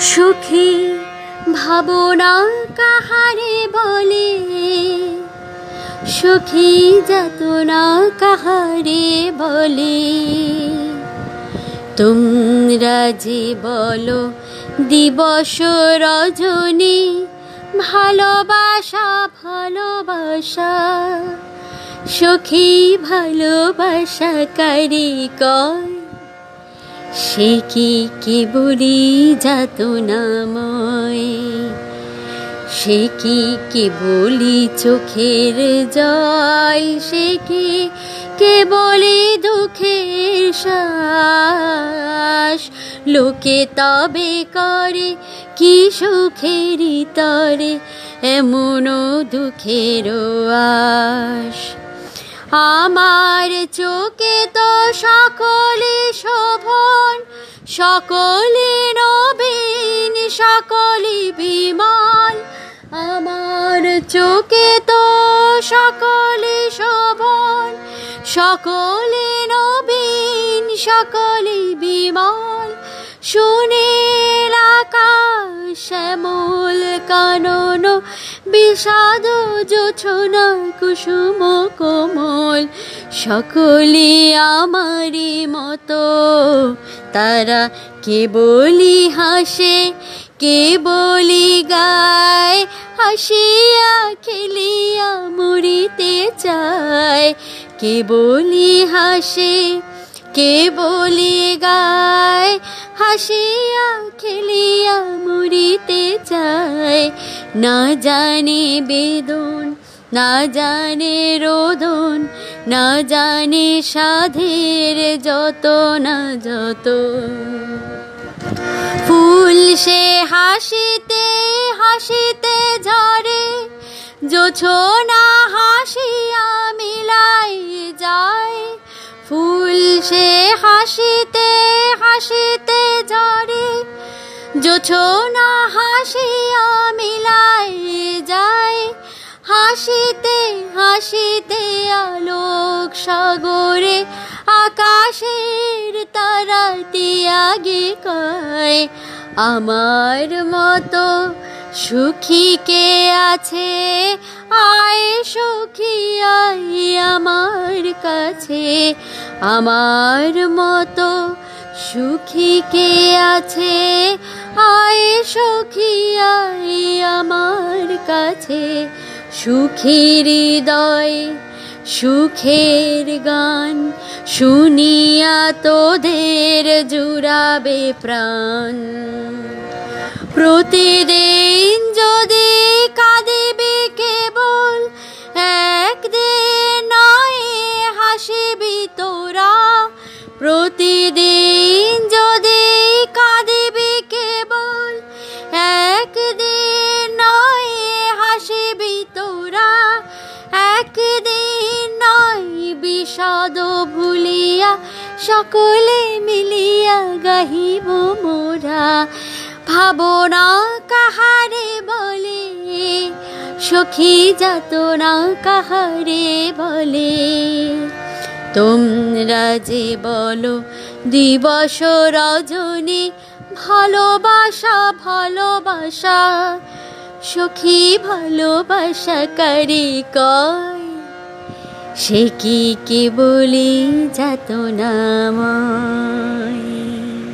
সুখী ভাবনা কাহারে বলে? সুখী যাতনা কাহারে বলে? তোমরা যে বলো দিবস রজনী, ভালোবাসা ভালোবাসা। সখী ভালোবাসা কারি কয় সে কি কেবলি যাতনাময় সে কি কেবলি চোখের জল সে কি কেবলি দুঃখের শ্বাস? লোকে তবে করে কি সুখেরই তরে, এমনও দুঃখের আশ। আমার চোখে তো সকলে শোভন, সকলে নবীন, সকলে বিমল। আমার চোখে তো সকলে শোভন, সকলে নবীন, সকলে বিমল। শুনে শ্যামল কানন বিষাদ জোছনা কুসুম কোমল, সকলে আমারই মতো। তারা কেবলি হাসে কেবলি গায় হাসিয়া খেলিয়া মরিতে চায়। কেবলি হাসে কেবলি গায় হাসিয়া খেলিয়া মরিতে চায়। না জানে বেদন, না জানে রোদন, না জানে সাধের যত না যত। ফুল সে হাসিতে হাসিতে ঝরে না না হাসিয়া মিলাই যায় হাসিতে হাসিতে আলোক সাগরে আকাশের তারাতে আগে কয়। আমার মতো সুখী কে আছে? আয় সুখী আই আমার কাছে। আমার মতো সুখী কে আছে? আয় সুখী আই আমার কাছে। সুখের হৃদয়, সুখের গান শুনিয়া তোদের জুড়াবে প্রাণ। প্রতিদিন যদি বিষাদ ভুলিয়া সকলে মিলিয়া গাহিব মোরা। ভাবনা কাহারে বলে, সখী যাতনা কাহারে বলে। তোমরা যে বলো, দিবস রজনী, ভালোবাসা ভালোবাসা। সখী ভালোবাসা কারি কয়? সে কি বলি যাত যাতনাময়